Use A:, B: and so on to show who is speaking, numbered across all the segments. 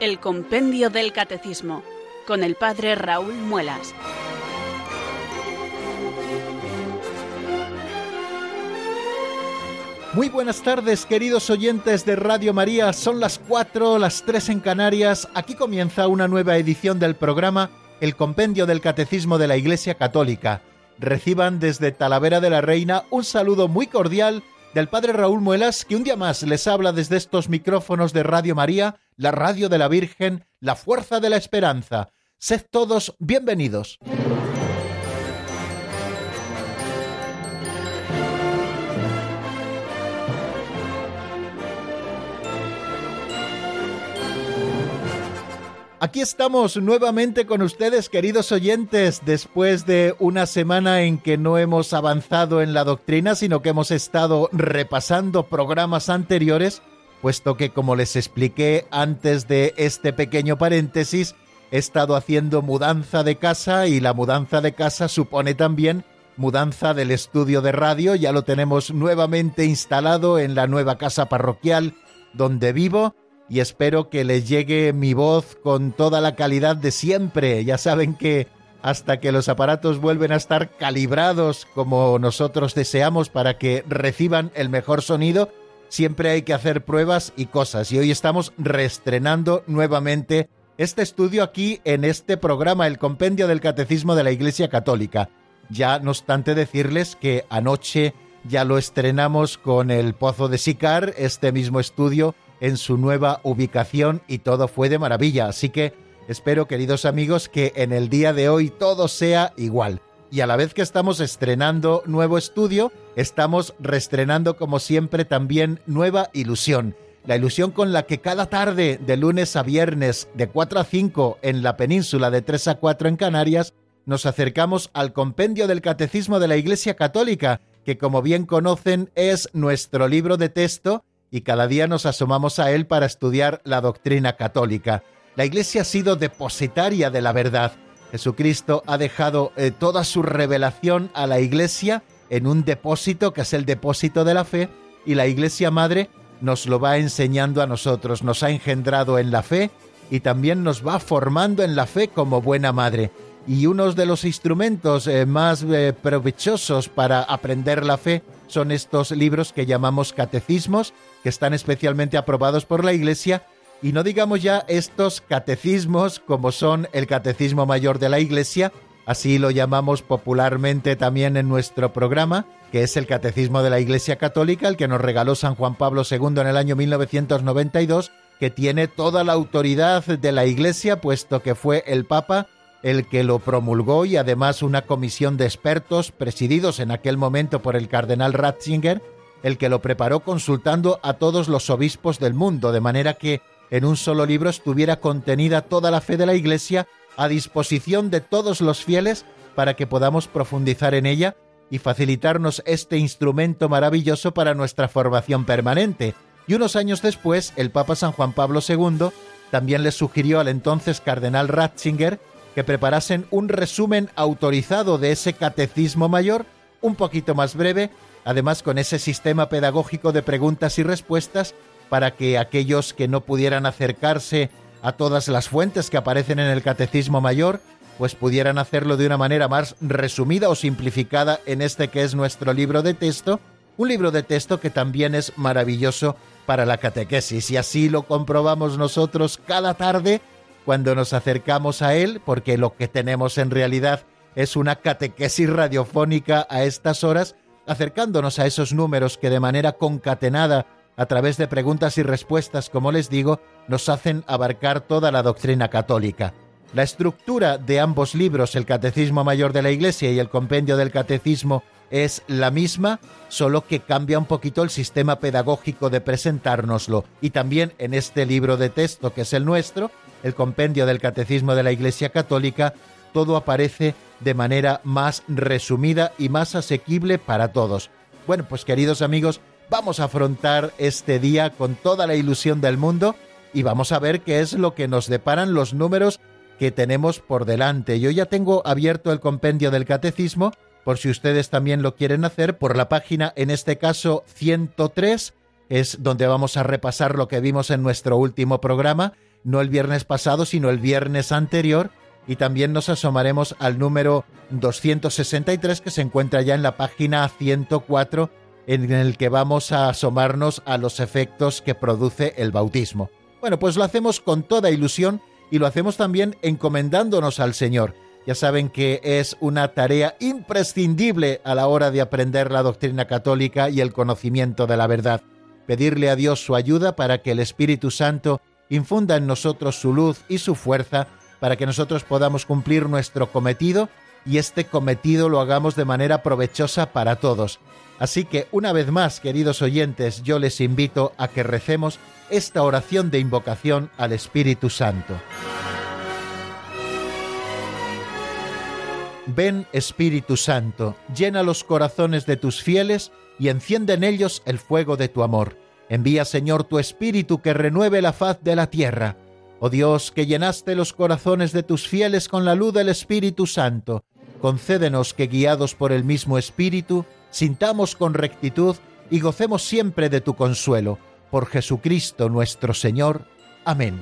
A: El Compendio del Catecismo, con el Padre Raúl Muelas.
B: Muy buenas tardes, queridos oyentes de Radio María. Son las 4, las 3 en Canarias. Aquí comienza una nueva edición del programa El Compendio del Catecismo de la Iglesia Católica. Reciban desde Talavera de la Reina un saludo muy cordial del Padre Raúl Muelas, que un día más les habla desde estos micrófonos de Radio María, la radio de la Virgen, la fuerza de la esperanza. Sed todos bienvenidos. Aquí estamos nuevamente con ustedes, queridos oyentes, después de una semana en que no hemos avanzado en la doctrina, sino que hemos estado repasando programas anteriores, puesto que, como les expliqué antes de este pequeño paréntesis, he estado haciendo mudanza de casa y la mudanza de casa supone también mudanza del estudio de radio, ya lo tenemos nuevamente instalado en la nueva casa parroquial donde vivo y espero que les llegue mi voz con toda la calidad de siempre. Ya saben que hasta que los aparatos vuelven a estar calibrados como nosotros deseamos para que reciban el mejor sonido, siempre hay que hacer pruebas y cosas. Y hoy estamos reestrenando nuevamente este estudio aquí en este programa, el Compendio del Catecismo de la Iglesia Católica. Ya no obstante decirles que anoche ya lo estrenamos con el Pozo de Sicar, este mismo estudio en su nueva ubicación y todo fue de maravilla. Así que espero, queridos amigos, que en el día de hoy todo sea igual. Y a la vez que estamos estrenando nuevo estudio, estamos reestrenando como siempre también nueva ilusión. La ilusión con la que cada tarde, de lunes a viernes, de 4 a 5 en la península, de 3 a 4 en Canarias, nos acercamos al compendio del Catecismo de la Iglesia Católica, que como bien conocen es nuestro libro de texto y cada día nos asomamos a él para estudiar la doctrina católica. La Iglesia ha sido depositaria de la verdad. Jesucristo ha dejado eh, toda su revelación a la Iglesia en un depósito que es el depósito de la fe y la Iglesia Madre nos lo va enseñando a nosotros, nos ha engendrado en la fe y también nos va formando en la fe como buena madre. Y uno de los instrumentos eh, más eh, provechosos para aprender la fe son estos libros que llamamos catecismos, que están especialmente aprobados por la Iglesia, y no digamos ya estos catecismos como son el Catecismo Mayor de la Iglesia, así lo llamamos popularmente también en nuestro programa, que es el Catecismo de la Iglesia Católica, el que nos regaló San Juan Pablo II en el año 1992, que tiene toda la autoridad de la Iglesia, puesto que fue el Papa el que lo promulgó y además una comisión de expertos presididos en aquel momento por el cardenal Ratzinger, el que lo preparó consultando a todos los obispos del mundo, de manera que en un solo libro estuviera contenida toda la fe de la Iglesia a disposición de todos los fieles para que podamos profundizar en ella y facilitarnos este instrumento maravilloso para nuestra formación permanente. Y unos años después, el Papa San Juan Pablo II también le sugirió al entonces cardenal Ratzinger que preparasen un resumen autorizado de ese catecismo mayor, un poquito más breve, además con ese sistema pedagógico de preguntas y respuestas para que aquellos que no pudieran acercarse a todas las fuentes que aparecen en el catecismo mayor, pues pudieran hacerlo de una manera más resumida o simplificada en este que es nuestro libro de texto, un libro de texto que también es maravilloso para la catequesis. Y así lo comprobamos nosotros cada tarde cuando nos acercamos a él, porque lo que tenemos en realidad es una catequesis radiofónica a estas horas, acercándonos a esos números que de manera concatenada, a través de preguntas y respuestas, como les digo, nos hacen abarcar toda la doctrina católica. La estructura de ambos libros, el Catecismo Mayor de la Iglesia y el Compendio del Catecismo, es la misma, solo que cambia un poquito el sistema pedagógico de presentárnoslo. Y también en este libro de texto, que es el nuestro, el compendio del Catecismo de la Iglesia Católica, todo aparece de manera más resumida y más asequible para todos. Bueno, pues queridos amigos, vamos a afrontar este día con toda la ilusión del mundo y vamos a ver qué es lo que nos deparan los números que tenemos por delante. Yo ya tengo abierto el compendio del catecismo, por si ustedes también lo quieren hacer, por la página, en este caso 103, es donde vamos a repasar lo que vimos en nuestro último programa, no el viernes pasado, sino el viernes anterior, y también nos asomaremos al número 263 que se encuentra ya en la página 104 en el que vamos a asomarnos a los efectos que produce el bautismo. Bueno, pues lo hacemos con toda ilusión y lo hacemos también encomendándonos al Señor. Ya saben que es una tarea imprescindible a la hora de aprender la doctrina católica y el conocimiento de la verdad. Pedirle a Dios su ayuda para que el Espíritu Santo infunda en nosotros su luz y su fuerza para que nosotros podamos cumplir nuestro cometido y este cometido lo hagamos de manera provechosa para todos. Así que una vez más, queridos oyentes, yo les invito a que recemos esta oración de invocación al Espíritu Santo. Ven Espíritu Santo, llena los corazones de tus fieles y enciende en ellos el fuego de tu amor. Envía Señor tu Espíritu que renueve la faz de la tierra. Oh Dios, que llenaste los corazones de tus fieles con la luz del Espíritu Santo, concédenos que guiados por el mismo Espíritu, sintamos con rectitud y gocemos siempre de tu consuelo. Por Jesucristo nuestro Señor. Amén.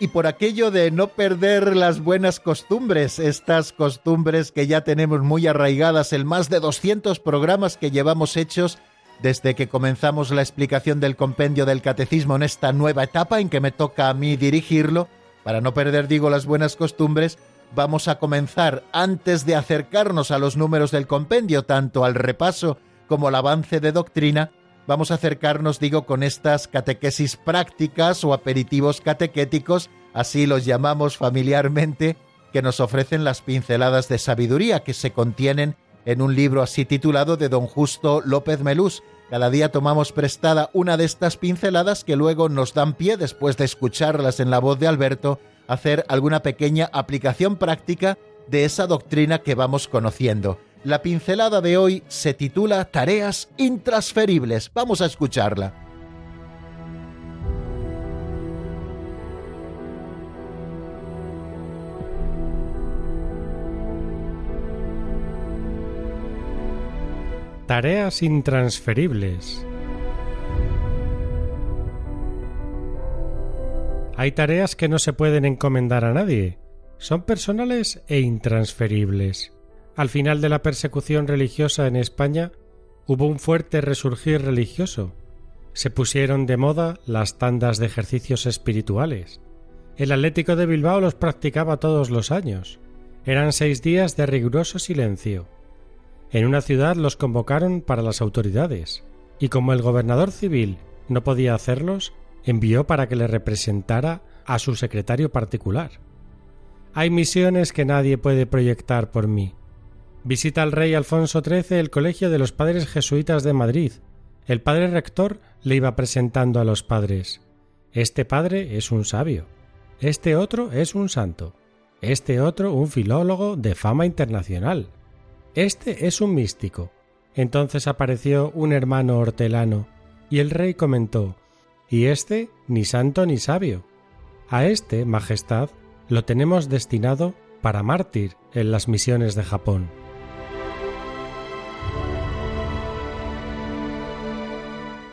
B: Y por aquello de no perder las buenas costumbres, estas costumbres que ya tenemos muy arraigadas en más de 200 programas que llevamos hechos desde que comenzamos la explicación del compendio del catecismo en esta nueva etapa en que me toca a mí dirigirlo, para no perder, digo, las buenas costumbres, vamos a comenzar antes de acercarnos a los números del compendio, tanto al repaso como al avance de doctrina, vamos a acercarnos, digo, con estas catequesis prácticas o aperitivos catequéticos, así los llamamos familiarmente, que nos ofrecen las pinceladas de sabiduría que se contienen en un libro así titulado de don Justo López Melús. Cada día tomamos prestada una de estas pinceladas que luego nos dan pie, después de escucharlas en la voz de Alberto, hacer alguna pequeña aplicación práctica de esa doctrina que vamos conociendo. La pincelada de hoy se titula Tareas intransferibles. Vamos a escucharla.
C: Tareas intransferibles. Hay tareas que no se pueden encomendar a nadie. Son personales e intransferibles. Al final de la persecución religiosa en España hubo un fuerte resurgir religioso. Se pusieron de moda las tandas de ejercicios espirituales. El Atlético de Bilbao los practicaba todos los años. Eran seis días de riguroso silencio. En una ciudad los convocaron para las autoridades, y como el gobernador civil no podía hacerlos, envió para que le representara a su secretario particular. Hay misiones que nadie puede proyectar por mí, Visita al rey Alfonso XIII el Colegio de los Padres Jesuitas de Madrid. El padre rector le iba presentando a los padres. Este padre es un sabio. Este otro es un santo. Este otro un filólogo de fama internacional. Este es un místico. Entonces apareció un hermano hortelano, y el rey comentó Y este ni santo ni sabio. A este, Majestad, lo tenemos destinado para mártir en las misiones de Japón.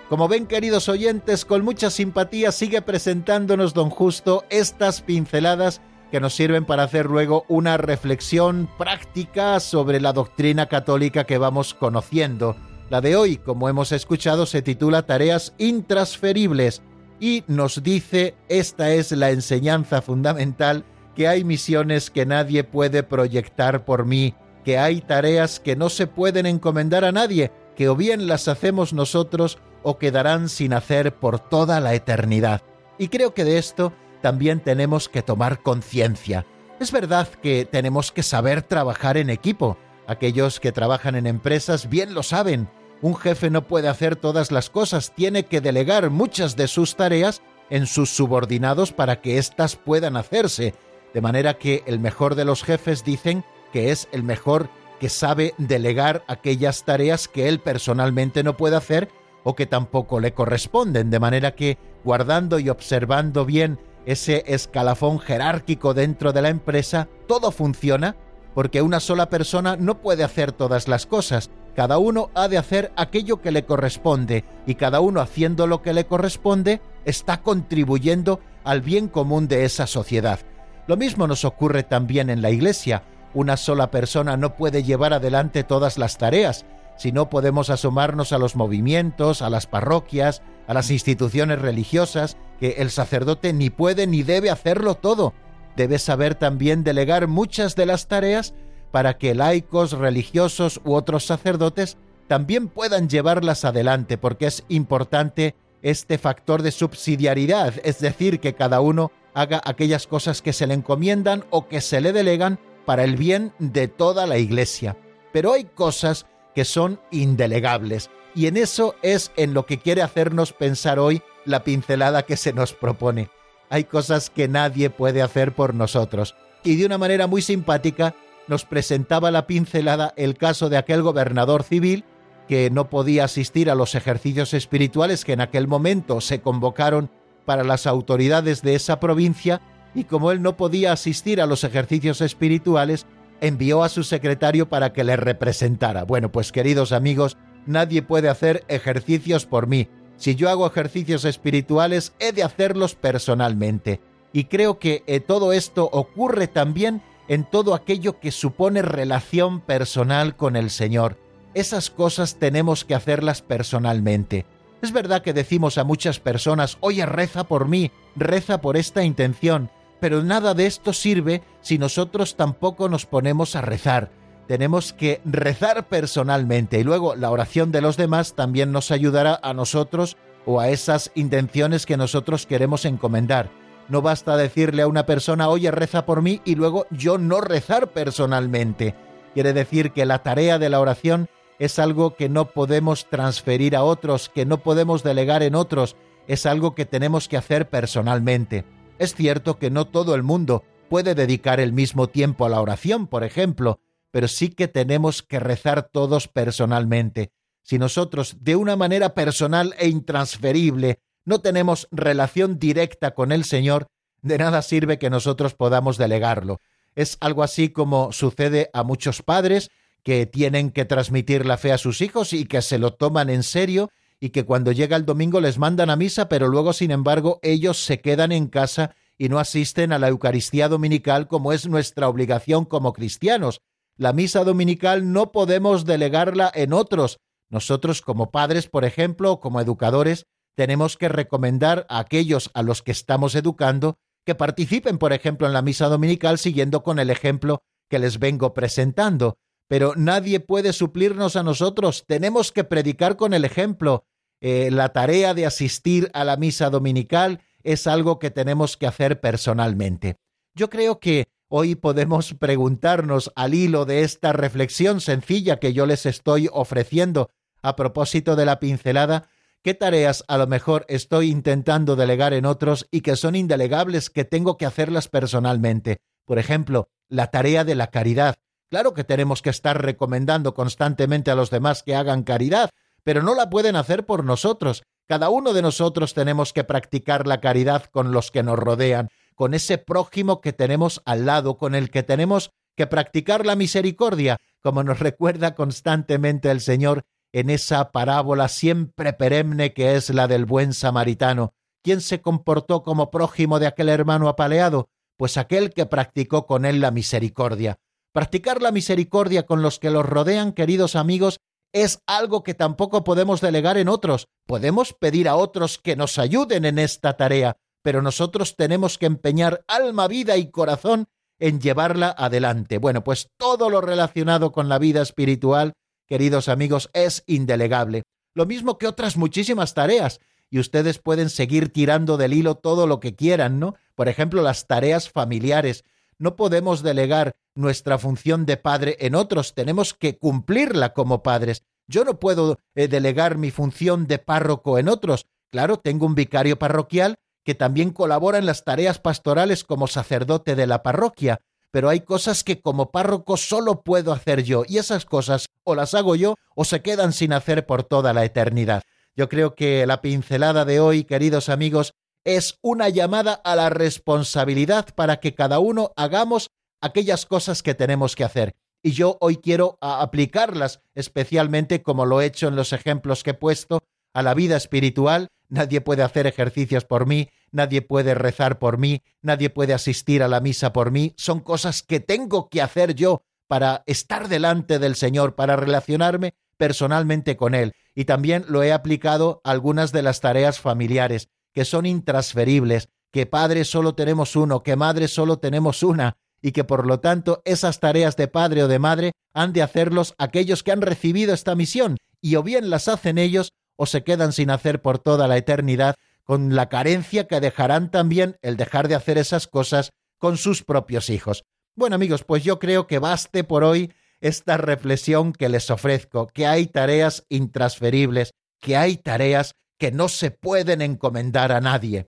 B: Como ven, queridos oyentes, con mucha simpatía sigue presentándonos don Justo estas pinceladas que nos sirven para hacer luego una reflexión práctica sobre la doctrina católica que vamos conociendo. La de hoy, como hemos escuchado, se titula Tareas intransferibles y nos dice, esta es la enseñanza fundamental, que hay misiones que nadie puede proyectar por mí, que hay tareas que no se pueden encomendar a nadie, que o bien las hacemos nosotros o quedarán sin hacer por toda la eternidad. Y creo que de esto también tenemos que tomar conciencia. Es verdad que tenemos que saber trabajar en equipo. Aquellos que trabajan en empresas bien lo saben. Un jefe no puede hacer todas las cosas, tiene que delegar muchas de sus tareas en sus subordinados para que éstas puedan hacerse. De manera que el mejor de los jefes dicen que es el mejor que sabe delegar aquellas tareas que él personalmente no puede hacer o que tampoco le corresponden, de manera que guardando y observando bien ese escalafón jerárquico dentro de la empresa, todo funciona porque una sola persona no puede hacer todas las cosas. Cada uno ha de hacer aquello que le corresponde y cada uno haciendo lo que le corresponde está contribuyendo al bien común de esa sociedad. Lo mismo nos ocurre también en la Iglesia. Una sola persona no puede llevar adelante todas las tareas, si no podemos asomarnos a los movimientos, a las parroquias, a las instituciones religiosas, que el sacerdote ni puede ni debe hacerlo todo. Debe saber también delegar muchas de las tareas para que laicos, religiosos u otros sacerdotes también puedan llevarlas adelante, porque es importante este factor de subsidiariedad, es decir, que cada uno haga aquellas cosas que se le encomiendan o que se le delegan para el bien de toda la Iglesia. Pero hay cosas que son indelegables, y en eso es en lo que quiere hacernos pensar hoy la pincelada que se nos propone. Hay cosas que nadie puede hacer por nosotros, y de una manera muy simpática nos presentaba la pincelada el caso de aquel gobernador civil que no podía asistir a los ejercicios espirituales que en aquel momento se convocaron para las autoridades de esa provincia y como él no podía asistir a los ejercicios espirituales, envió a su secretario para que le representara. Bueno, pues queridos amigos, nadie puede hacer ejercicios por mí. Si yo hago ejercicios espirituales, he de hacerlos personalmente. Y creo que eh, todo esto ocurre también en todo aquello que supone relación personal con el Señor. Esas cosas tenemos que hacerlas personalmente. Es verdad que decimos a muchas personas, oye, reza por mí, reza por esta intención, pero nada de esto sirve si nosotros tampoco nos ponemos a rezar. Tenemos que rezar personalmente y luego la oración de los demás también nos ayudará a nosotros o a esas intenciones que nosotros queremos encomendar. No basta decirle a una persona, oye, reza por mí y luego yo no rezar personalmente. Quiere decir que la tarea de la oración es algo que no podemos transferir a otros, que no podemos delegar en otros, es algo que tenemos que hacer personalmente. Es cierto que no todo el mundo puede dedicar el mismo tiempo a la oración, por ejemplo, pero sí que tenemos que rezar todos personalmente. Si nosotros, de una manera personal e intransferible, no tenemos relación directa con el Señor, de nada sirve que nosotros podamos delegarlo. Es algo así como sucede a muchos padres que tienen que transmitir la fe a sus hijos y que se lo toman en serio y que cuando llega el domingo les mandan a misa, pero luego, sin embargo, ellos se quedan en casa y no asisten a la Eucaristía Dominical como es nuestra obligación como cristianos. La misa dominical no podemos delegarla en otros. Nosotros como padres, por ejemplo, o como educadores, tenemos que recomendar a aquellos a los que estamos educando que participen, por ejemplo, en la misa dominical siguiendo con el ejemplo que les vengo presentando pero nadie puede suplirnos a nosotros. Tenemos que predicar con el ejemplo. Eh, la tarea de asistir a la misa dominical es algo que tenemos que hacer personalmente. Yo creo que hoy podemos preguntarnos al hilo de esta reflexión sencilla que yo les estoy ofreciendo a propósito de la pincelada, qué tareas a lo mejor estoy intentando delegar en otros y que son indelegables que tengo que hacerlas personalmente. Por ejemplo, la tarea de la caridad. Claro que tenemos que estar recomendando constantemente a los demás que hagan caridad, pero no la pueden hacer por nosotros. Cada uno de nosotros tenemos que practicar la caridad con los que nos rodean, con ese prójimo que tenemos al lado, con el que tenemos que practicar la misericordia, como nos recuerda constantemente el Señor en esa parábola siempre perenne que es la del buen samaritano. ¿Quién se comportó como prójimo de aquel hermano apaleado? Pues aquel que practicó con él la misericordia. Practicar la misericordia con los que los rodean, queridos amigos, es algo que tampoco podemos delegar en otros. Podemos pedir a otros que nos ayuden en esta tarea, pero nosotros tenemos que empeñar alma, vida y corazón en llevarla adelante. Bueno, pues todo lo relacionado con la vida espiritual, queridos amigos, es indelegable. Lo mismo que otras muchísimas tareas. Y ustedes pueden seguir tirando del hilo todo lo que quieran, ¿no? Por ejemplo, las tareas familiares. No podemos delegar nuestra función de padre en otros, tenemos que cumplirla como padres. Yo no puedo eh, delegar mi función de párroco en otros. Claro, tengo un vicario parroquial que también colabora en las tareas pastorales como sacerdote de la parroquia, pero hay cosas que como párroco solo puedo hacer yo, y esas cosas o las hago yo o se quedan sin hacer por toda la eternidad. Yo creo que la pincelada de hoy, queridos amigos, es una llamada a la responsabilidad para que cada uno hagamos aquellas cosas que tenemos que hacer. Y yo hoy quiero aplicarlas, especialmente como lo he hecho en los ejemplos que he puesto, a la vida espiritual. Nadie puede hacer ejercicios por mí, nadie puede rezar por mí, nadie puede asistir a la misa por mí. Son cosas que tengo que hacer yo para estar delante del Señor, para relacionarme personalmente con Él. Y también lo he aplicado a algunas de las tareas familiares, que son intransferibles, que padre solo tenemos uno, que madre solo tenemos una, y que por lo tanto esas tareas de padre o de madre han de hacerlos aquellos que han recibido esta misión, y o bien las hacen ellos o se quedan sin hacer por toda la eternidad, con la carencia que dejarán también el dejar de hacer esas cosas con sus propios hijos. Bueno amigos, pues yo creo que baste por hoy esta reflexión que les ofrezco, que hay tareas intransferibles, que hay tareas que no se pueden encomendar a nadie.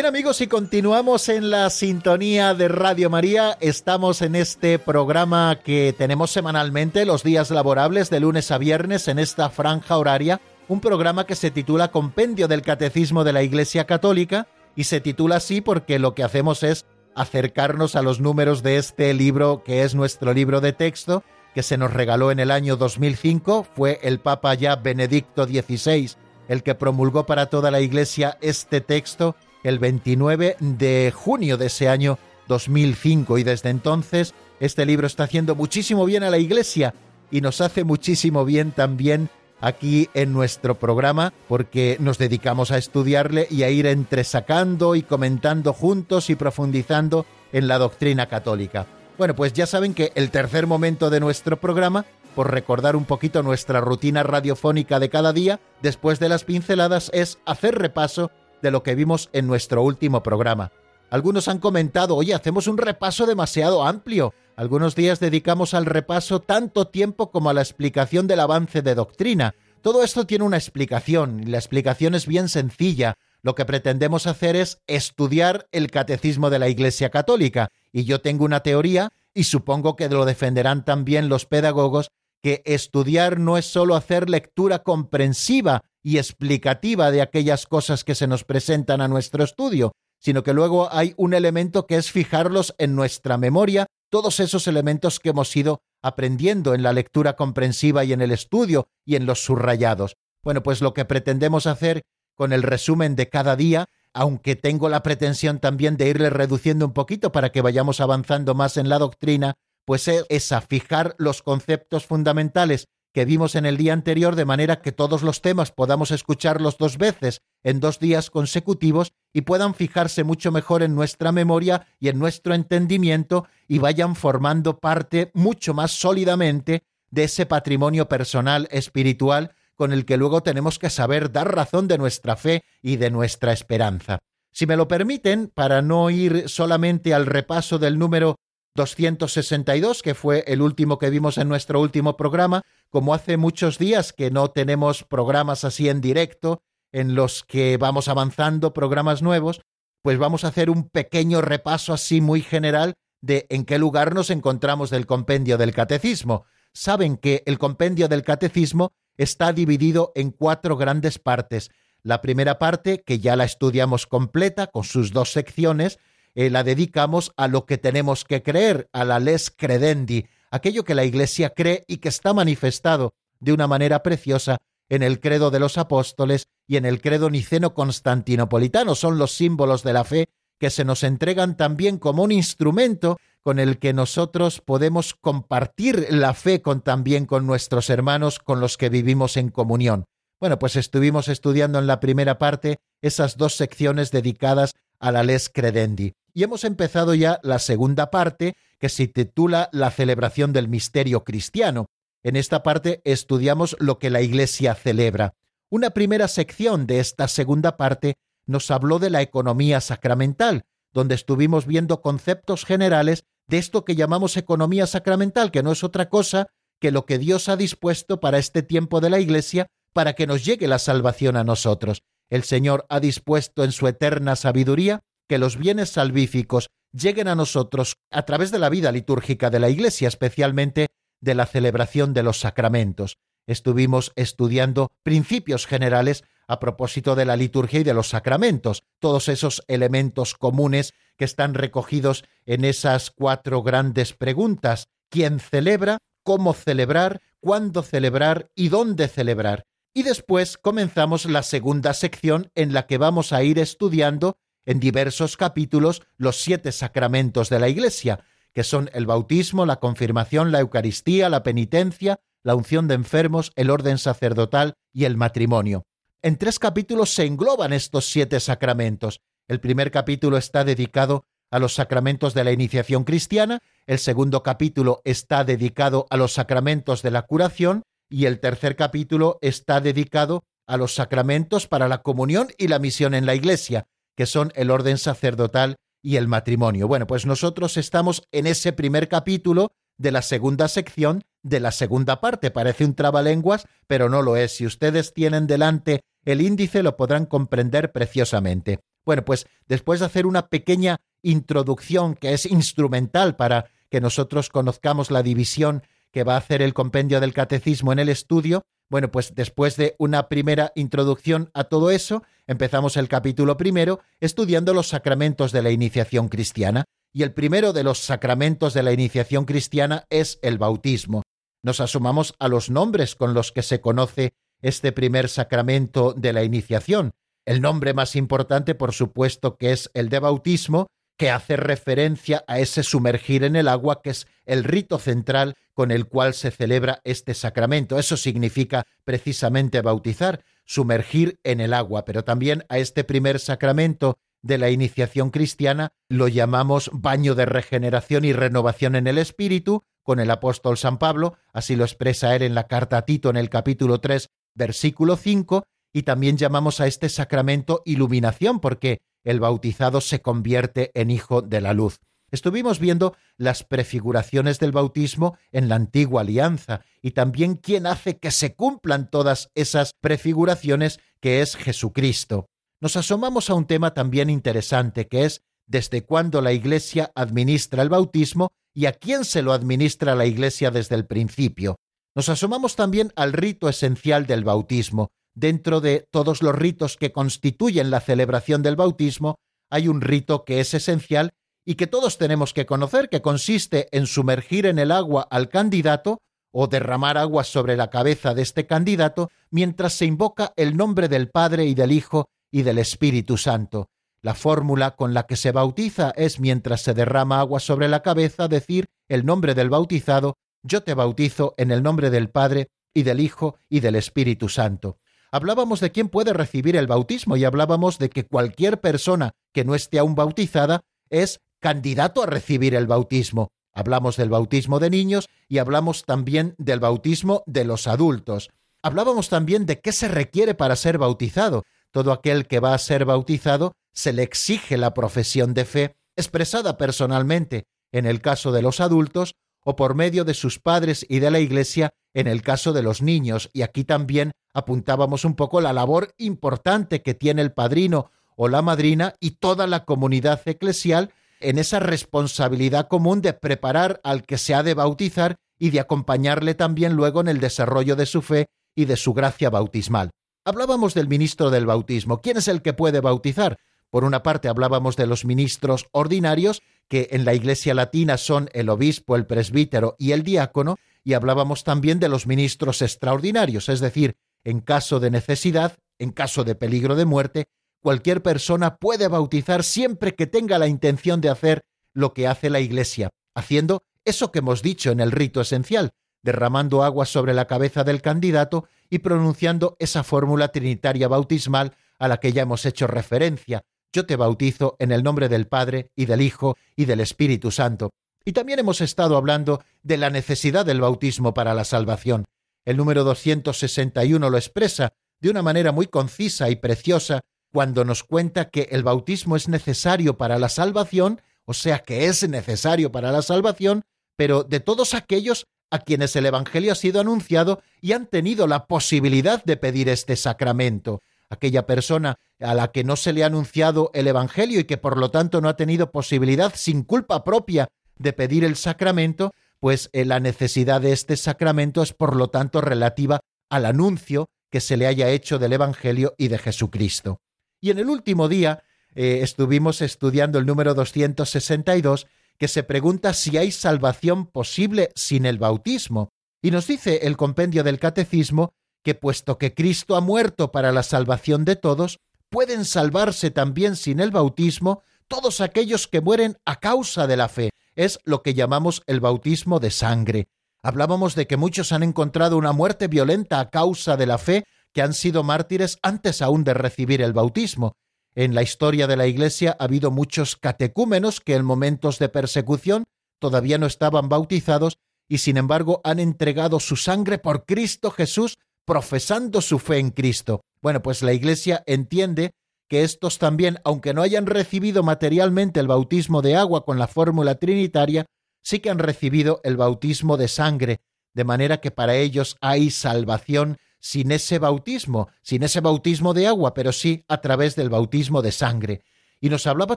B: Bien amigos, y continuamos en la sintonía de Radio María, estamos en este programa que tenemos semanalmente los días laborables de lunes a viernes en esta franja horaria, un programa que se titula Compendio del Catecismo de la Iglesia Católica y se titula así porque lo que hacemos es acercarnos a los números de este libro que es nuestro libro de texto que se nos regaló en el año 2005, fue el Papa ya Benedicto XVI el que promulgó para toda la Iglesia este texto el 29 de junio de ese año 2005 y desde entonces este libro está haciendo muchísimo bien a la Iglesia y nos hace muchísimo bien también aquí en nuestro programa porque nos dedicamos a estudiarle y a ir entresacando y comentando juntos y profundizando en la doctrina católica. Bueno, pues ya saben que el tercer momento de nuestro programa, por recordar un poquito nuestra rutina radiofónica de cada día, después de las pinceladas, es hacer repaso de lo que vimos en nuestro último programa. Algunos han comentado, oye, hacemos un repaso demasiado amplio. Algunos días dedicamos al repaso tanto tiempo como a la explicación del avance de doctrina. Todo esto tiene una explicación, y la explicación es bien sencilla. Lo que pretendemos hacer es estudiar el catecismo de la Iglesia Católica. Y yo tengo una teoría, y supongo que lo defenderán también los pedagogos, que estudiar no es solo hacer lectura comprensiva y explicativa de aquellas cosas que se nos presentan a nuestro estudio, sino que luego hay un elemento que es fijarlos en nuestra memoria, todos esos elementos que hemos ido aprendiendo en la lectura comprensiva y en el estudio y en los subrayados. Bueno, pues lo que pretendemos hacer con el resumen de cada día, aunque tengo la pretensión también de irle reduciendo un poquito para que vayamos avanzando más en la doctrina, pues es a fijar los conceptos fundamentales que vimos en el día anterior, de manera que todos los temas podamos escucharlos dos veces en dos días consecutivos y puedan fijarse mucho mejor en nuestra memoria y en nuestro entendimiento y vayan formando parte mucho más sólidamente de ese patrimonio personal espiritual con el que luego tenemos que saber dar razón de nuestra fe y de nuestra esperanza. Si me lo permiten, para no ir solamente al repaso del número 262, que fue el último que vimos en nuestro último programa, como hace muchos días que no tenemos programas así en directo, en los que vamos avanzando programas nuevos, pues vamos a hacer un pequeño repaso así muy general de en qué lugar nos encontramos del compendio del catecismo. Saben que el compendio del catecismo está dividido en cuatro grandes partes. La primera parte, que ya la estudiamos completa, con sus dos secciones, eh, la dedicamos a lo que tenemos que creer, a la les credendi, aquello que la Iglesia cree y que está manifestado de una manera preciosa en el credo de los apóstoles y en el credo niceno constantinopolitano. Son los símbolos de la fe que se nos entregan también como un instrumento con el que nosotros podemos compartir la fe con también con nuestros hermanos con los que vivimos en comunión. Bueno, pues estuvimos estudiando en la primera parte esas dos secciones dedicadas a la les credendi. Y hemos empezado ya la segunda parte, que se titula La celebración del misterio cristiano. En esta parte estudiamos lo que la Iglesia celebra. Una primera sección de esta segunda parte nos habló de la economía sacramental, donde estuvimos viendo conceptos generales de esto que llamamos economía sacramental, que no es otra cosa que lo que Dios ha dispuesto para este tiempo de la Iglesia para que nos llegue la salvación a nosotros. El Señor ha dispuesto en su eterna sabiduría que los bienes salvíficos lleguen a nosotros a través de la vida litúrgica de la Iglesia, especialmente de la celebración de los sacramentos. Estuvimos estudiando principios generales a propósito de la liturgia y de los sacramentos, todos esos elementos comunes que están recogidos en esas cuatro grandes preguntas. ¿Quién celebra? ¿Cómo celebrar? ¿Cuándo celebrar? ¿Y dónde celebrar? Y después comenzamos la segunda sección en la que vamos a ir estudiando en diversos capítulos los siete sacramentos de la Iglesia, que son el bautismo, la confirmación, la Eucaristía, la penitencia, la unción de enfermos, el orden sacerdotal y el matrimonio. En tres capítulos se engloban estos siete sacramentos. El primer capítulo está dedicado a los sacramentos de la iniciación cristiana, el segundo capítulo está dedicado a los sacramentos de la curación y el tercer capítulo está dedicado a los sacramentos para la comunión y la misión en la Iglesia, que son el orden sacerdotal y el matrimonio. Bueno, pues nosotros estamos en ese primer capítulo de la segunda sección de la segunda parte. Parece un trabalenguas, pero no lo es. Si ustedes tienen delante el índice, lo podrán comprender preciosamente. Bueno, pues después de hacer una pequeña introducción que es instrumental para que nosotros conozcamos la división que va a hacer el compendio del catecismo en el estudio, bueno, pues después de una primera introducción a todo eso, empezamos el capítulo primero estudiando los sacramentos de la iniciación cristiana. Y el primero de los sacramentos de la iniciación cristiana es el bautismo. Nos asomamos a los nombres con los que se conoce este primer sacramento de la iniciación. El nombre más importante, por supuesto, que es el de bautismo, que hace referencia a ese sumergir en el agua, que es el rito central con el cual se celebra este sacramento. Eso significa precisamente bautizar, sumergir en el agua, pero también a este primer sacramento de la iniciación cristiana lo llamamos baño de regeneración y renovación en el espíritu, con el apóstol San Pablo, así lo expresa él en la carta a Tito en el capítulo 3, versículo 5, y también llamamos a este sacramento iluminación, porque el bautizado se convierte en hijo de la luz. Estuvimos viendo las prefiguraciones del bautismo en la antigua alianza y también quién hace que se cumplan todas esas prefiguraciones que es Jesucristo. Nos asomamos a un tema también interesante que es desde cuándo la Iglesia administra el bautismo y a quién se lo administra la Iglesia desde el principio. Nos asomamos también al rito esencial del bautismo, dentro de todos los ritos que constituyen la celebración del bautismo, hay un rito que es esencial y que todos tenemos que conocer, que consiste en sumergir en el agua al candidato o derramar agua sobre la cabeza de este candidato mientras se invoca el nombre del Padre y del Hijo y del Espíritu Santo. La fórmula con la que se bautiza es mientras se derrama agua sobre la cabeza decir el nombre del bautizado, yo te bautizo en el nombre del Padre y del Hijo y del Espíritu Santo hablábamos de quién puede recibir el bautismo y hablábamos de que cualquier persona que no esté aún bautizada es candidato a recibir el bautismo. Hablamos del bautismo de niños y hablamos también del bautismo de los adultos. Hablábamos también de qué se requiere para ser bautizado. Todo aquel que va a ser bautizado se le exige la profesión de fe expresada personalmente en el caso de los adultos o por medio de sus padres y de la Iglesia en el caso de los niños. Y aquí también apuntábamos un poco la labor importante que tiene el padrino o la madrina y toda la comunidad eclesial en esa responsabilidad común de preparar al que se ha de bautizar y de acompañarle también luego en el desarrollo de su fe y de su gracia bautismal. Hablábamos del ministro del bautismo. ¿Quién es el que puede bautizar? Por una parte hablábamos de los ministros ordinarios, que en la Iglesia latina son el obispo, el presbítero y el diácono, y hablábamos también de los ministros extraordinarios, es decir, en caso de necesidad, en caso de peligro de muerte, cualquier persona puede bautizar siempre que tenga la intención de hacer lo que hace la Iglesia, haciendo eso que hemos dicho en el rito esencial, derramando agua sobre la cabeza del candidato y pronunciando esa fórmula trinitaria bautismal a la que ya hemos hecho referencia. Yo te bautizo en el nombre del Padre y del Hijo y del Espíritu Santo. Y también hemos estado hablando de la necesidad del bautismo para la salvación. El número 261 lo expresa de una manera muy concisa y preciosa cuando nos cuenta que el bautismo es necesario para la salvación, o sea que es necesario para la salvación, pero de todos aquellos a quienes el Evangelio ha sido anunciado y han tenido la posibilidad de pedir este sacramento. Aquella persona a la que no se le ha anunciado el Evangelio y que por lo tanto no ha tenido posibilidad sin culpa propia de pedir el sacramento, pues eh, la necesidad de este sacramento es por lo tanto relativa al anuncio que se le haya hecho del Evangelio y de Jesucristo. Y en el último día eh, estuvimos estudiando el número 262 que se pregunta si hay salvación posible sin el bautismo. Y nos dice el compendio del Catecismo que puesto que Cristo ha muerto para la salvación de todos, pueden salvarse también sin el bautismo todos aquellos que mueren a causa de la fe. Es lo que llamamos el bautismo de sangre. Hablábamos de que muchos han encontrado una muerte violenta a causa de la fe, que han sido mártires antes aún de recibir el bautismo. En la historia de la Iglesia ha habido muchos catecúmenos que en momentos de persecución todavía no estaban bautizados y sin embargo han entregado su sangre por Cristo Jesús profesando su fe en Cristo. Bueno, pues la Iglesia entiende que estos también, aunque no hayan recibido materialmente el bautismo de agua con la fórmula trinitaria, sí que han recibido el bautismo de sangre, de manera que para ellos hay salvación sin ese bautismo, sin ese bautismo de agua, pero sí a través del bautismo de sangre. Y nos hablaba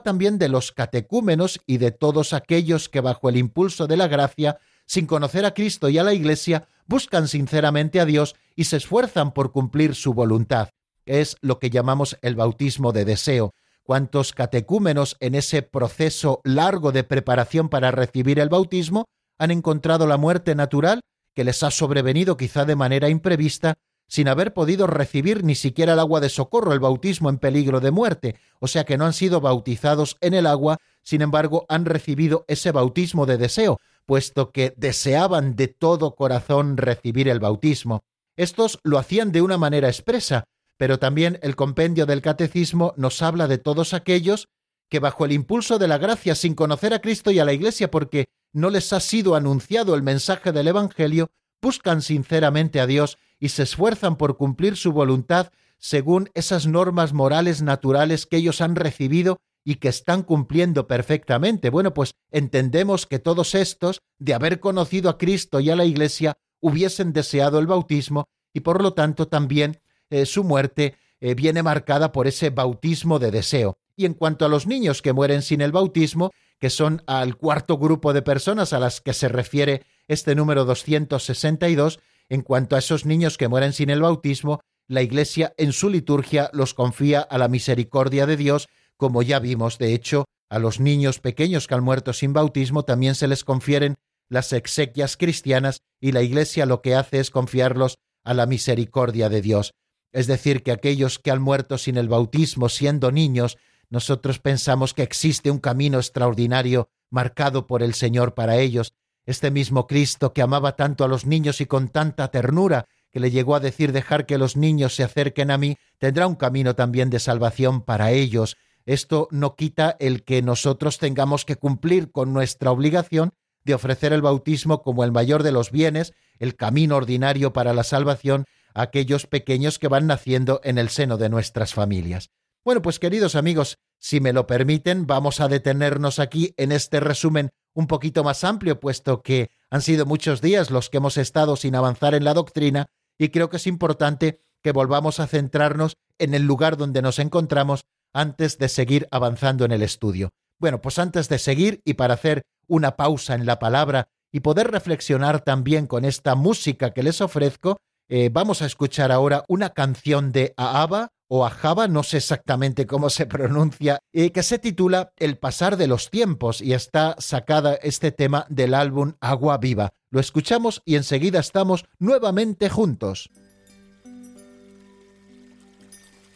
B: también de los catecúmenos y de todos aquellos que bajo el impulso de la gracia, sin conocer a Cristo y a la Iglesia, buscan sinceramente a Dios y se esfuerzan por cumplir su voluntad. Es lo que llamamos el bautismo de deseo. Cuántos catecúmenos en ese proceso largo de preparación para recibir el bautismo han encontrado la muerte natural que les ha sobrevenido quizá de manera imprevista sin haber podido recibir ni siquiera el agua de socorro, el bautismo en peligro de muerte, o sea que no han sido bautizados en el agua, sin embargo han recibido ese bautismo de deseo, puesto que deseaban de todo corazón recibir el bautismo. Estos lo hacían de una manera expresa, pero también el compendio del catecismo nos habla de todos aquellos que bajo el impulso de la gracia, sin conocer a Cristo y a la Iglesia porque no les ha sido anunciado el mensaje del Evangelio, buscan sinceramente a Dios y se esfuerzan por cumplir su voluntad según esas normas morales naturales que ellos han recibido y que están cumpliendo perfectamente. Bueno, pues entendemos que todos estos, de haber conocido a Cristo y a la Iglesia, hubiesen deseado el bautismo y por lo tanto también eh, su muerte eh, viene marcada por ese bautismo de deseo. Y en cuanto a los niños que mueren sin el bautismo, que son al cuarto grupo de personas a las que se refiere este número 262, en cuanto a esos niños que mueren sin el bautismo, la Iglesia en su liturgia los confía a la misericordia de Dios como ya vimos, de hecho, a los niños pequeños que han muerto sin bautismo también se les confieren las exequias cristianas y la Iglesia lo que hace es confiarlos a la misericordia de Dios. Es decir, que aquellos que han muerto sin el bautismo siendo niños, nosotros pensamos que existe un camino extraordinario marcado por el Señor para ellos. Este mismo Cristo que amaba tanto a los niños y con tanta ternura, que le llegó a decir dejar que los niños se acerquen a mí, tendrá un camino también de salvación para ellos, esto no quita el que nosotros tengamos que cumplir con nuestra obligación de ofrecer el bautismo como el mayor de los bienes, el camino ordinario para la salvación a aquellos pequeños que van naciendo en el seno de nuestras familias. Bueno, pues queridos amigos, si me lo permiten, vamos a detenernos aquí en este resumen un poquito más amplio, puesto que han sido muchos días los que hemos estado sin avanzar en la doctrina, y creo que es importante que volvamos a centrarnos en el lugar donde nos encontramos antes de seguir avanzando en el estudio. Bueno, pues antes de seguir y para hacer una pausa en la palabra y poder reflexionar también con esta música que les ofrezco, eh, vamos a escuchar ahora una canción de Ahaba o Ahaba, no sé exactamente cómo se pronuncia, eh, que se titula El pasar de los tiempos y está sacada este tema del álbum Agua Viva. Lo escuchamos y enseguida estamos nuevamente juntos.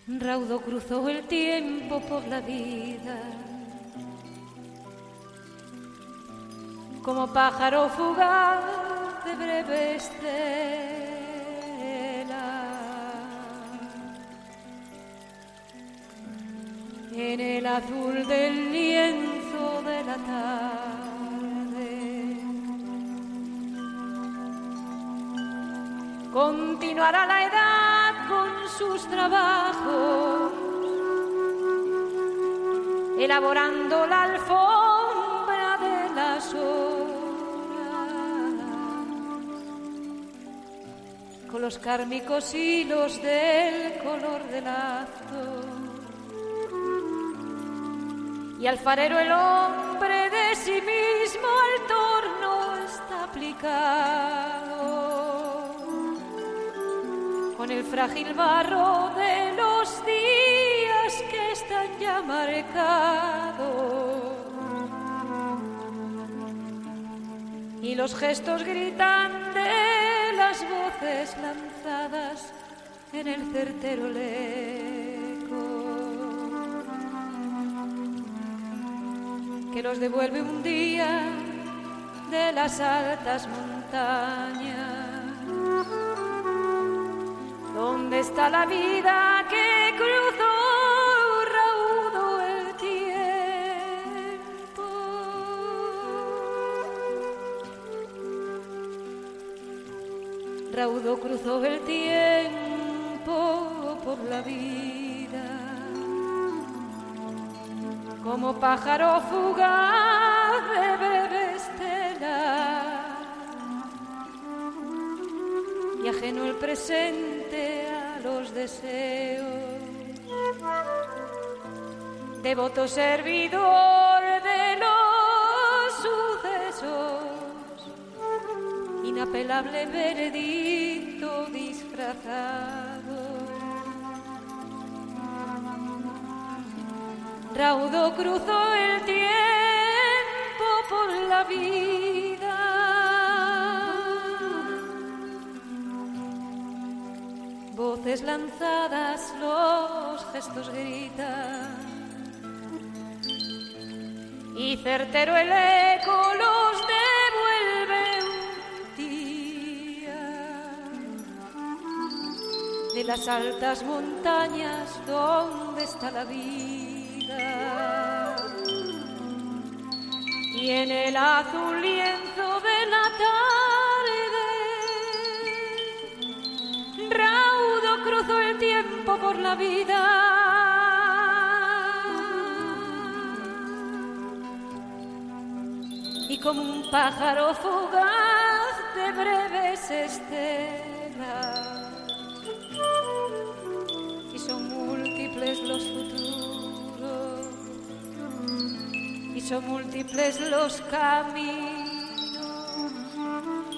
D: Raudo cruzó el tiempo por la vida, como pájaro fugaz de breve. en el azul del lienzo de la tarde. Continuará la edad con sus trabajos, elaborando la alfombra de las horas, con los cármicos hilos del color del azul y alfarero el hombre de sí mismo al torno está aplicado. Con el frágil barro de los días que están ya marcados. Y los gestos gritan de las voces lanzadas en el certero que los devuelve un día de las altas montañas. ¿Dónde está la vida que cruzó raudo el tiempo? Raudo cruzó el tiempo por la vida como pájaro fugaz de breve estela y ajeno el presente a los deseos. Devoto servidor de los sucesos, inapelable veredicto disfrazado raudo cruzó el tiempo por la vida. Voces lanzadas, los gestos gritan. Y certero el eco los devuelve un día de las altas montañas donde está la vida y en el azul lienzo de la tarde. Raudo cruzó el tiempo por la vida. Y como un pájaro fugaz de breves estelas son múltiples los caminos,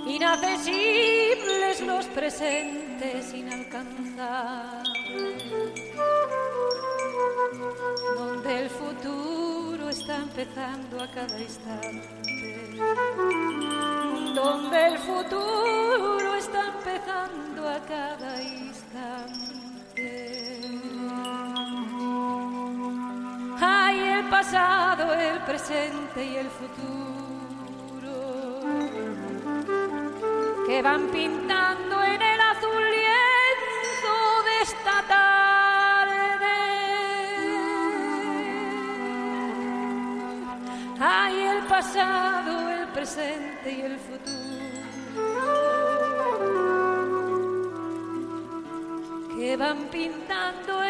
D: inaccesibles los presentes inalcanzables, donde el futuro está empezando a cada instante, donde el futuro está empezando a cada instante. Pasado, el presente y el futuro que van pintando en el azul lienzo de esta tarde. Hay el pasado, el presente y el futuro que van pintando en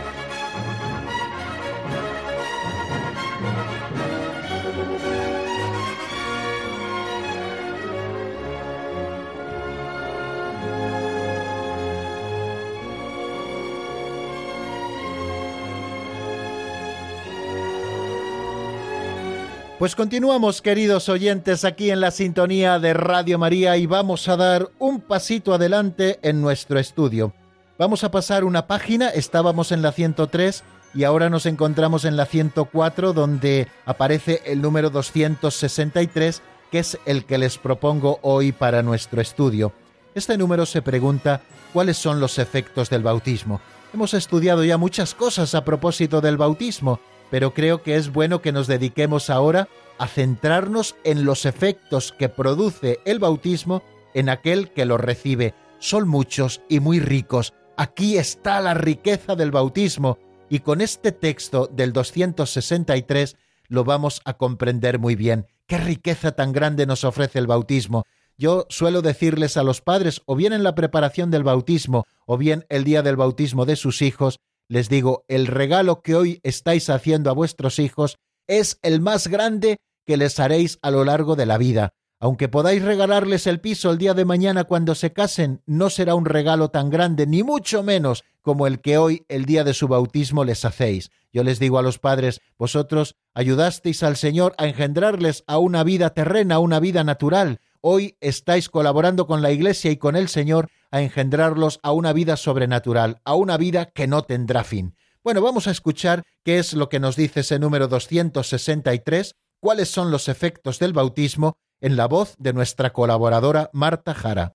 B: Pues continuamos, queridos oyentes, aquí en la sintonía de Radio María y vamos a dar un pasito adelante en nuestro estudio. Vamos a pasar una página, estábamos en la 103 y ahora nos encontramos en la 104 donde aparece el número 263, que es el que les propongo hoy para nuestro estudio. Este número se pregunta cuáles son los efectos del bautismo. Hemos estudiado ya muchas cosas a propósito del bautismo, pero creo que es bueno que nos dediquemos ahora a centrarnos en los efectos que produce el bautismo en aquel que lo recibe. Son muchos y muy ricos. Aquí está la riqueza del bautismo y con este texto del 263 lo vamos a comprender muy bien. Qué riqueza tan grande nos ofrece el bautismo. Yo suelo decirles a los padres, o bien en la preparación del bautismo, o bien el día del bautismo de sus hijos, les digo, el regalo que hoy estáis haciendo a vuestros hijos es el más grande que les haréis a lo largo de la vida. Aunque podáis regalarles el piso el día de mañana cuando se casen, no será un regalo tan grande, ni mucho menos como el que hoy, el día de su bautismo, les hacéis. Yo les digo a los padres, vosotros ayudasteis al Señor a engendrarles a una vida terrena, a una vida natural. Hoy estáis colaborando con la Iglesia y con el Señor a engendrarlos a una vida sobrenatural, a una vida que no tendrá fin. Bueno, vamos a escuchar qué es lo que nos dice ese número 263, cuáles son los efectos del bautismo en la voz de nuestra colaboradora Marta Jara.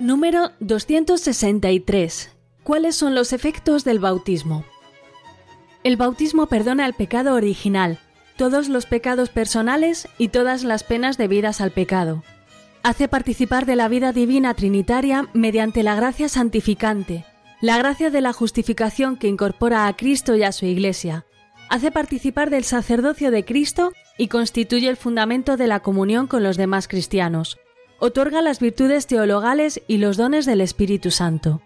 E: Número 263. ¿Cuáles son los efectos del bautismo? El bautismo perdona el pecado original, todos los pecados personales y todas las penas debidas al pecado. Hace participar de la vida divina trinitaria mediante la gracia santificante, la gracia de la justificación que incorpora a Cristo y a su Iglesia. Hace participar del sacerdocio de Cristo y constituye el fundamento de la comunión con los demás cristianos. Otorga las virtudes teologales y los dones del Espíritu Santo.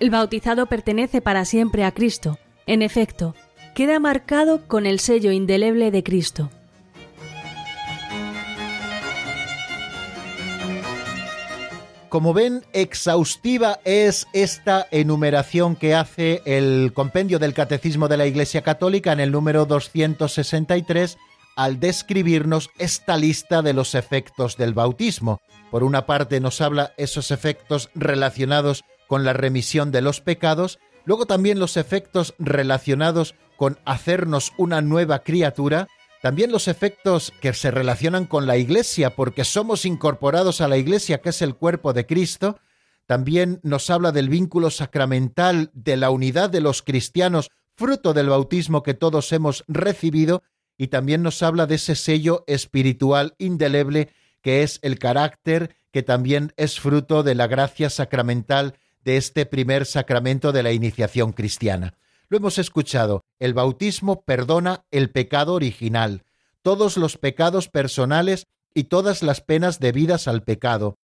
E: El bautizado pertenece para siempre a Cristo. En efecto, queda marcado con el sello indeleble de Cristo.
B: Como ven, exhaustiva es esta enumeración que hace el compendio del Catecismo de la Iglesia Católica en el número 263 al describirnos esta lista de los efectos del bautismo. Por una parte nos habla esos efectos relacionados con la remisión de los pecados, luego también los efectos relacionados con hacernos una nueva criatura, también los efectos que se relacionan con la Iglesia, porque somos incorporados a la Iglesia, que es el cuerpo de Cristo. También nos habla del vínculo sacramental, de la unidad de los cristianos, fruto del bautismo que todos hemos recibido, y también nos habla de ese sello espiritual indeleble que es el carácter, que también es fruto de la gracia sacramental de este primer sacramento de la iniciación cristiana. Lo hemos escuchado, el bautismo perdona el pecado original, todos los pecados personales y todas las penas debidas al pecado.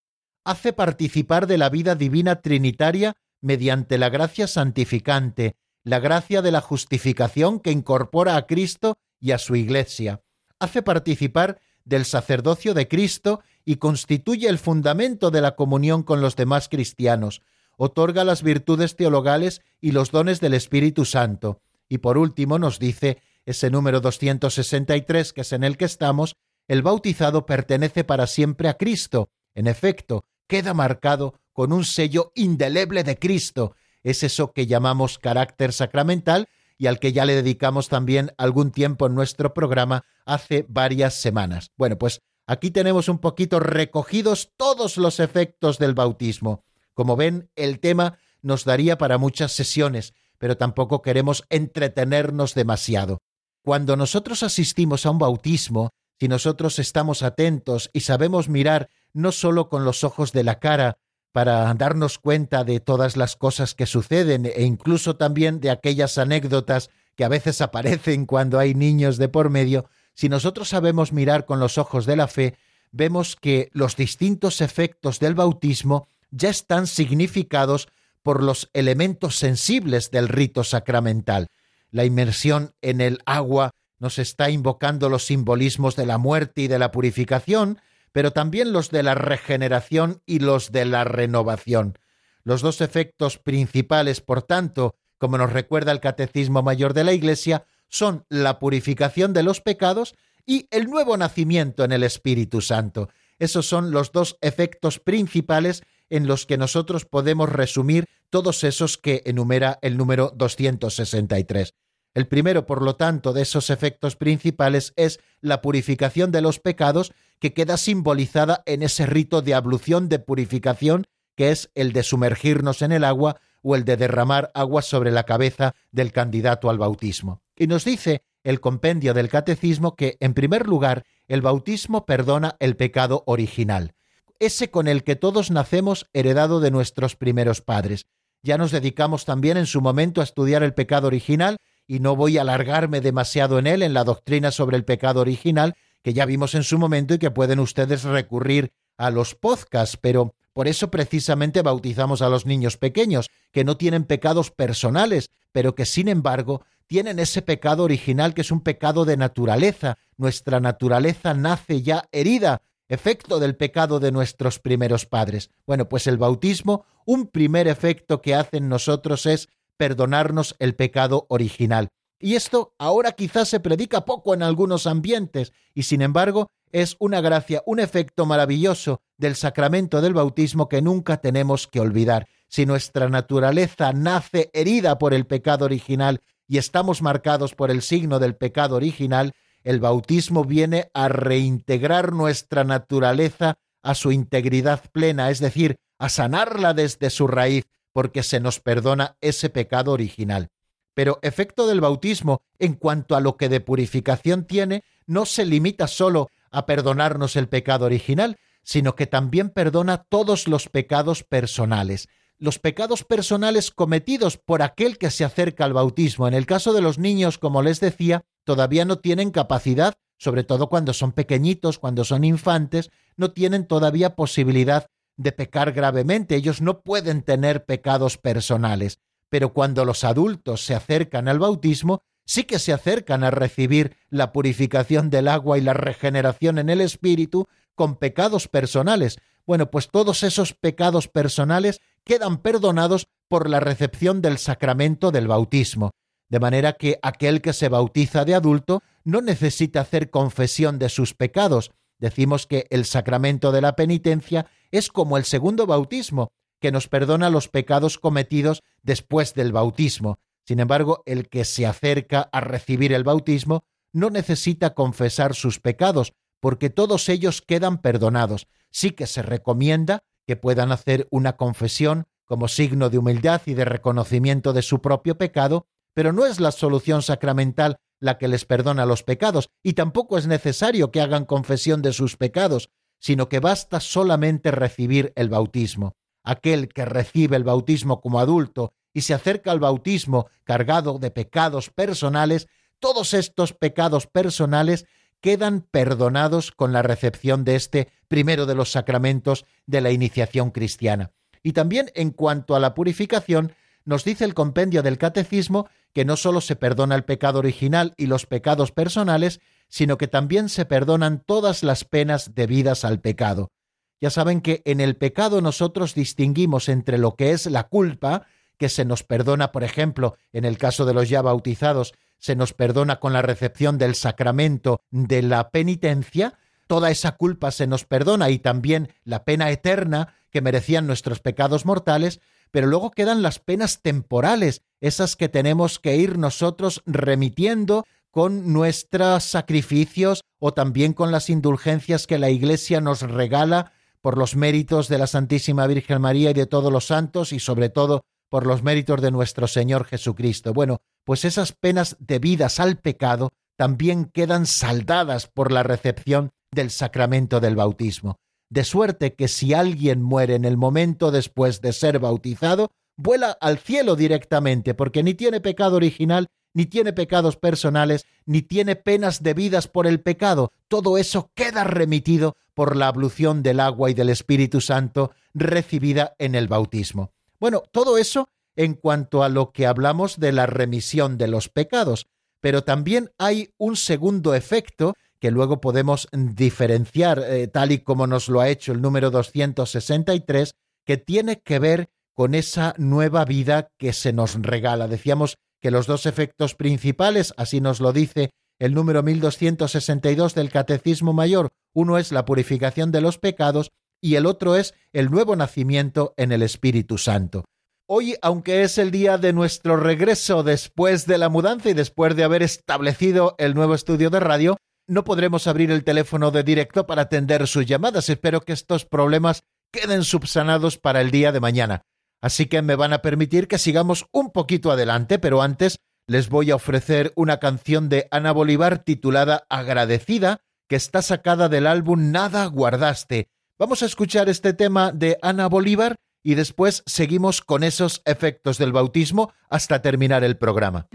B: Hace participar de la vida divina trinitaria mediante la gracia santificante, la gracia de la justificación que incorpora a Cristo y a su Iglesia. Hace participar del sacerdocio de Cristo y constituye el fundamento de la comunión con los demás cristianos, otorga las virtudes teologales y los dones del Espíritu Santo. Y por último nos dice ese número 263, que es en el que estamos, el bautizado pertenece para siempre a Cristo. En efecto, queda marcado con un sello indeleble de Cristo. Es eso que llamamos carácter sacramental y al que ya le dedicamos también algún tiempo en nuestro programa hace varias semanas. Bueno, pues aquí tenemos un poquito recogidos todos los efectos del bautismo. Como ven, el tema nos daría para muchas sesiones, pero tampoco queremos entretenernos demasiado. Cuando nosotros asistimos a un bautismo, si nosotros estamos atentos y sabemos mirar no solo con los ojos de la cara para darnos cuenta de todas las cosas que suceden e incluso también de aquellas anécdotas que a veces aparecen cuando hay niños de por medio, si nosotros sabemos mirar con los ojos de la fe, vemos que los distintos efectos del bautismo ya están significados por los elementos sensibles del rito sacramental. La inmersión en el agua nos está invocando los simbolismos de la muerte y de la purificación, pero también los de la regeneración y los de la renovación. Los dos efectos principales, por tanto, como nos recuerda el Catecismo Mayor de la Iglesia, son la purificación de los pecados y el nuevo nacimiento en el Espíritu Santo. Esos son los dos efectos principales en los que nosotros podemos resumir todos esos que enumera el número 263. El primero, por lo tanto, de esos efectos principales es la purificación de los pecados que queda simbolizada en ese rito de ablución de purificación que es el de sumergirnos en el agua o el de derramar agua sobre la cabeza del candidato al bautismo. Y nos dice el compendio del catecismo que, en primer lugar, el bautismo perdona el pecado original, ese con el que todos nacemos heredado de nuestros primeros padres. Ya nos dedicamos también en su momento a estudiar el pecado original y no voy a alargarme demasiado en él, en la doctrina sobre el pecado original, que ya vimos en su momento y que pueden ustedes recurrir a los podcasts, pero por eso precisamente bautizamos a los niños pequeños, que no tienen pecados personales, pero que sin embargo tienen ese pecado original que es un pecado de naturaleza. Nuestra naturaleza nace ya herida, efecto del pecado de nuestros primeros padres. Bueno, pues el bautismo, un primer efecto que hace en nosotros es perdonarnos el pecado original. Y esto ahora quizás se predica poco en algunos ambientes, y sin embargo es una gracia, un efecto maravilloso del sacramento del bautismo que nunca tenemos que olvidar. Si nuestra naturaleza nace herida por el pecado original y estamos marcados por el signo del pecado original, el bautismo viene a reintegrar nuestra naturaleza a su integridad plena, es decir, a sanarla desde su raíz, porque se nos perdona ese pecado original. Pero efecto del bautismo, en cuanto a lo que de purificación tiene, no se limita solo a perdonarnos el pecado original, sino que también perdona todos los pecados personales los pecados personales cometidos por aquel que se acerca al bautismo. En el caso de los niños, como les decía, todavía no tienen capacidad, sobre todo cuando son pequeñitos, cuando son infantes, no tienen todavía posibilidad de pecar gravemente, ellos no pueden tener pecados personales, pero cuando los adultos se acercan al bautismo, sí que se acercan a recibir la purificación del agua y la regeneración en el espíritu con pecados personales. Bueno, pues todos esos pecados personales quedan perdonados por la recepción del sacramento del bautismo, de manera que aquel que se bautiza de adulto no necesita hacer confesión de sus pecados. Decimos que el sacramento de la penitencia es como el segundo bautismo, que nos perdona los pecados cometidos después del bautismo. Sin embargo, el que se acerca a recibir el bautismo no necesita confesar sus pecados, porque todos ellos quedan perdonados. Sí que se recomienda que puedan hacer una confesión como signo de humildad y de reconocimiento de su propio pecado, pero no es la solución sacramental la que les perdona los pecados, y tampoco es necesario que hagan confesión de sus pecados, sino que basta solamente recibir el bautismo. Aquel que recibe el bautismo como adulto y se acerca al bautismo cargado de pecados personales, todos estos pecados personales quedan perdonados con la recepción de este primero de los sacramentos de la iniciación cristiana. Y también en cuanto a la purificación, nos dice el compendio del catecismo que no sólo se perdona el pecado original y los pecados personales, sino que también se perdonan todas las penas debidas al pecado. Ya saben que en el pecado nosotros distinguimos entre lo que es la culpa, que se nos perdona, por ejemplo, en el caso de los ya bautizados, se nos perdona con la recepción del sacramento de la penitencia, toda esa culpa se nos perdona y también la pena eterna que merecían nuestros pecados mortales, pero luego quedan las penas temporales, esas que tenemos que ir nosotros remitiendo con nuestros sacrificios o también con las indulgencias que la Iglesia nos regala por los méritos de la Santísima Virgen María y de todos los santos y sobre todo por los méritos de nuestro Señor Jesucristo. Bueno, pues esas penas debidas al pecado también quedan saldadas por la recepción del sacramento del bautismo. De suerte que si alguien muere en el momento después de ser bautizado, vuela al cielo directamente, porque ni tiene pecado original, ni tiene pecados personales, ni tiene penas debidas por el pecado. Todo eso queda remitido por la ablución del agua y del Espíritu Santo recibida en el bautismo. Bueno, todo eso en cuanto a lo que hablamos de la remisión de los pecados, pero también hay un segundo efecto que luego podemos diferenciar, eh, tal y como nos lo ha hecho el número 263, que tiene que ver con esa nueva vida que se nos regala. Decíamos que los dos efectos principales, así nos lo dice el número 1262 del Catecismo Mayor, uno es la purificación de los pecados y el otro es el nuevo nacimiento en el Espíritu Santo. Hoy, aunque es el día de nuestro regreso después de la mudanza y después de haber establecido el nuevo estudio de radio, no podremos abrir el teléfono de directo para atender sus llamadas. Espero que estos problemas queden subsanados para el día de mañana. Así que me van a permitir que sigamos un poquito adelante, pero antes les voy a ofrecer una canción de Ana Bolívar titulada Agradecida, que está sacada del álbum Nada guardaste. Vamos a escuchar este tema de Ana Bolívar y después seguimos con esos efectos del bautismo hasta terminar el programa.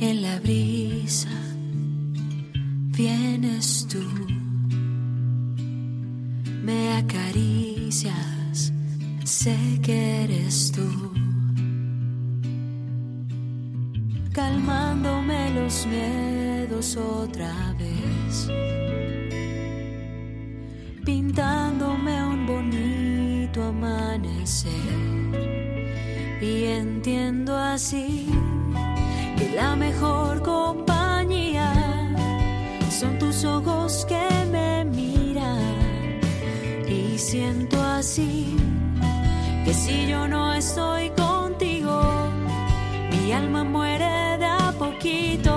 F: En la brisa vienes tú, me acaricias, sé que eres tú, calmándome los miedos otra vez, pintándome un bonito amanecer. Y entiendo así que la mejor compañía son tus ojos que me miran. Y siento así que si yo no estoy contigo, mi alma muere de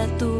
F: a poquito.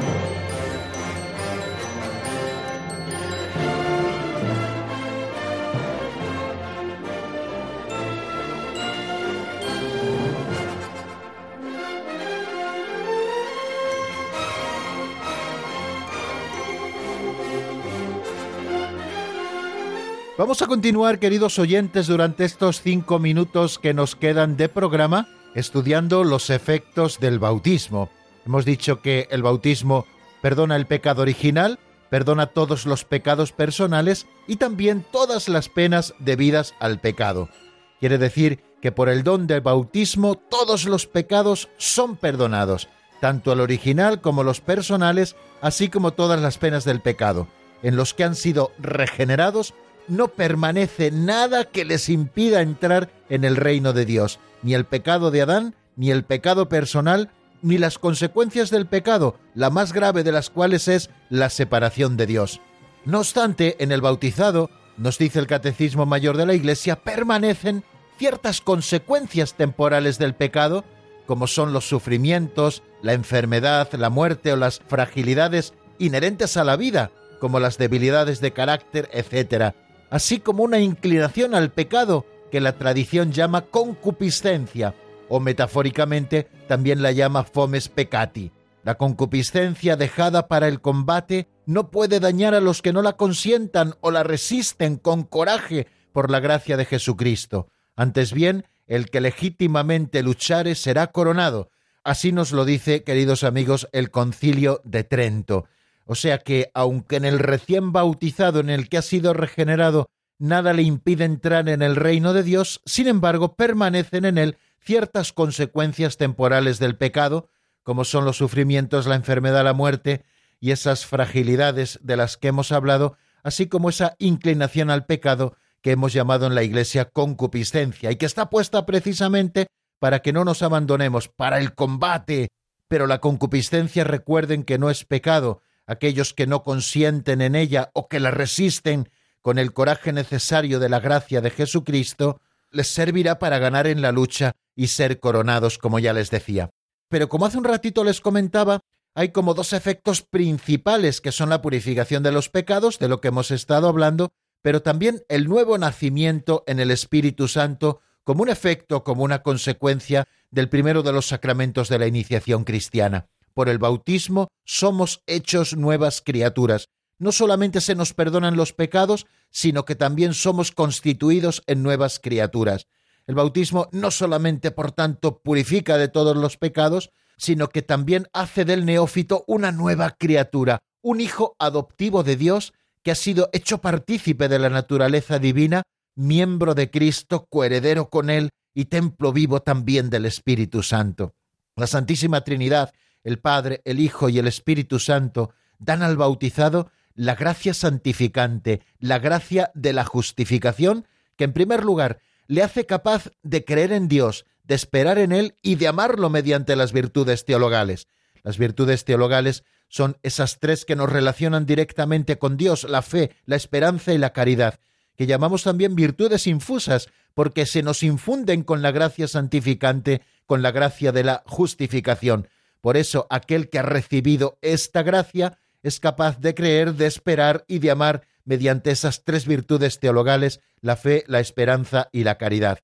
B: Vamos a continuar, queridos oyentes, durante estos cinco minutos que nos quedan de programa, estudiando los efectos del bautismo. Hemos dicho que el bautismo perdona el pecado original, perdona todos los pecados personales y también todas las penas debidas al pecado. Quiere decir que por el don del bautismo todos los pecados son perdonados, tanto el original como los personales, así como todas las penas del pecado. En los que han sido regenerados no permanece nada que les impida entrar en el reino de Dios, ni el pecado de Adán, ni el pecado personal, ni las consecuencias del pecado, la más grave de las cuales es la separación de Dios. No obstante, en el bautizado, nos dice el Catecismo Mayor de la Iglesia, permanecen ciertas consecuencias temporales del pecado, como son los sufrimientos, la enfermedad, la muerte o las fragilidades inherentes a la vida, como las debilidades de carácter, etc., así como una inclinación al pecado que la tradición llama concupiscencia, o metafóricamente también la llama fomes peccati. La concupiscencia dejada para el combate no puede dañar a los que no la consientan o la resisten con coraje por la gracia de Jesucristo. Antes bien, el que legítimamente luchare será coronado. Así nos lo dice, queridos amigos, el concilio de Trento. O sea que, aunque en el recién bautizado en el que ha sido regenerado nada le impide entrar en el reino de Dios, sin embargo permanecen en él ciertas consecuencias temporales del pecado, como son los sufrimientos, la enfermedad, la muerte y esas fragilidades de las que hemos hablado, así como esa inclinación al pecado que hemos llamado en la Iglesia concupiscencia y que está puesta precisamente para que no nos abandonemos, para el combate. Pero la concupiscencia recuerden que no es pecado. Aquellos que no consienten en ella o que la resisten con el coraje necesario de la gracia de Jesucristo, les servirá para ganar en la lucha y ser coronados, como ya les decía. Pero como hace un ratito les comentaba, hay como dos efectos principales que son la purificación de los pecados, de lo que hemos estado hablando, pero también el nuevo nacimiento en el Espíritu Santo como un efecto, como una consecuencia del primero de los sacramentos de la iniciación cristiana. Por el bautismo somos hechos nuevas criaturas. No solamente se nos perdonan los pecados, sino que también somos constituidos en nuevas criaturas. El bautismo no solamente, por tanto, purifica de todos los pecados, sino que también hace del neófito una nueva criatura, un hijo adoptivo de Dios que ha sido hecho partícipe de la naturaleza divina, miembro de Cristo, coheredero con Él y templo vivo también del Espíritu Santo. La Santísima Trinidad, el Padre, el Hijo y el Espíritu Santo dan al bautizado la gracia santificante, la gracia de la justificación, que en primer lugar le hace capaz de creer en Dios, de esperar en Él y de amarlo mediante las virtudes teologales. Las virtudes teologales son esas tres que nos relacionan directamente con Dios, la fe, la esperanza y la caridad, que llamamos también virtudes infusas, porque se nos infunden con la gracia santificante, con la gracia de la justificación. Por eso aquel que ha recibido esta gracia es capaz de creer, de esperar y de amar mediante esas tres virtudes teologales, la fe, la esperanza y la caridad.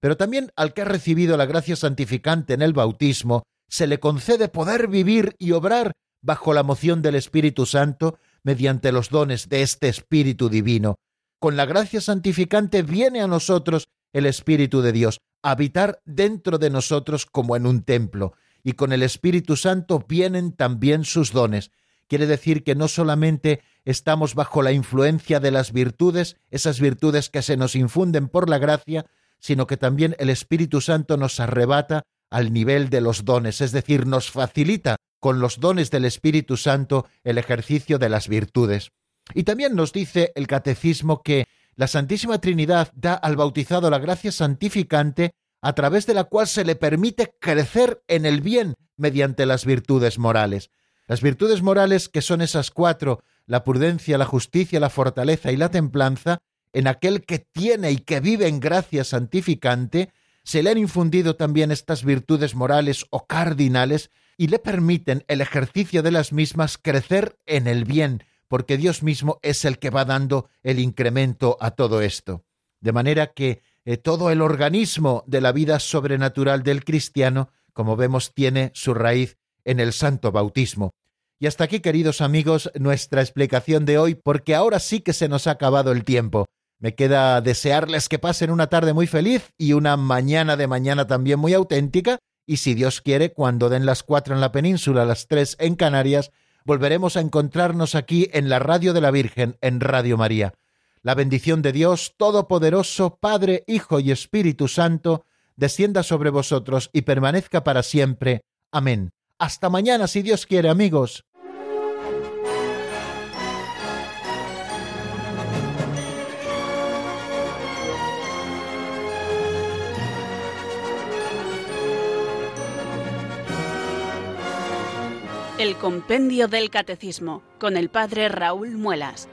B: Pero también al que ha recibido la gracia santificante en el bautismo, se le concede poder vivir y obrar bajo la moción del Espíritu Santo mediante los dones de este Espíritu Divino. Con la gracia santificante viene a nosotros el Espíritu de Dios, a habitar dentro de nosotros como en un templo, y con el Espíritu Santo vienen también sus dones. Quiere decir que no solamente estamos bajo la influencia de las virtudes, esas virtudes que se nos infunden por la gracia, sino que también el Espíritu Santo nos arrebata al nivel de los dones, es decir, nos facilita con los dones del Espíritu Santo el ejercicio de las virtudes. Y también nos dice el Catecismo que la Santísima Trinidad da al bautizado la gracia santificante a través de la cual se le permite crecer en el bien mediante las virtudes morales. Las virtudes morales, que son esas cuatro, la prudencia, la justicia, la fortaleza y la templanza, en aquel que tiene y que vive en gracia santificante, se le han infundido también estas virtudes morales o cardinales y le permiten el ejercicio de las mismas crecer en el bien, porque Dios mismo es el que va dando el incremento a todo esto. De manera que eh, todo el organismo de la vida sobrenatural del cristiano, como vemos, tiene su raíz en el santo bautismo. Y hasta aquí, queridos amigos, nuestra explicación de hoy, porque ahora sí que se nos ha acabado el tiempo. Me queda desearles que pasen una tarde muy feliz y una mañana de mañana también muy auténtica y si Dios quiere, cuando den las cuatro en la península, las tres en Canarias, volveremos a encontrarnos aquí en la Radio de la Virgen, en Radio María. La bendición de Dios Todopoderoso, Padre, Hijo y Espíritu Santo, descienda sobre vosotros y permanezca para siempre. Amén. Hasta mañana, si Dios quiere, amigos.
A: El Compendio del Catecismo con el Padre Raúl Muelas.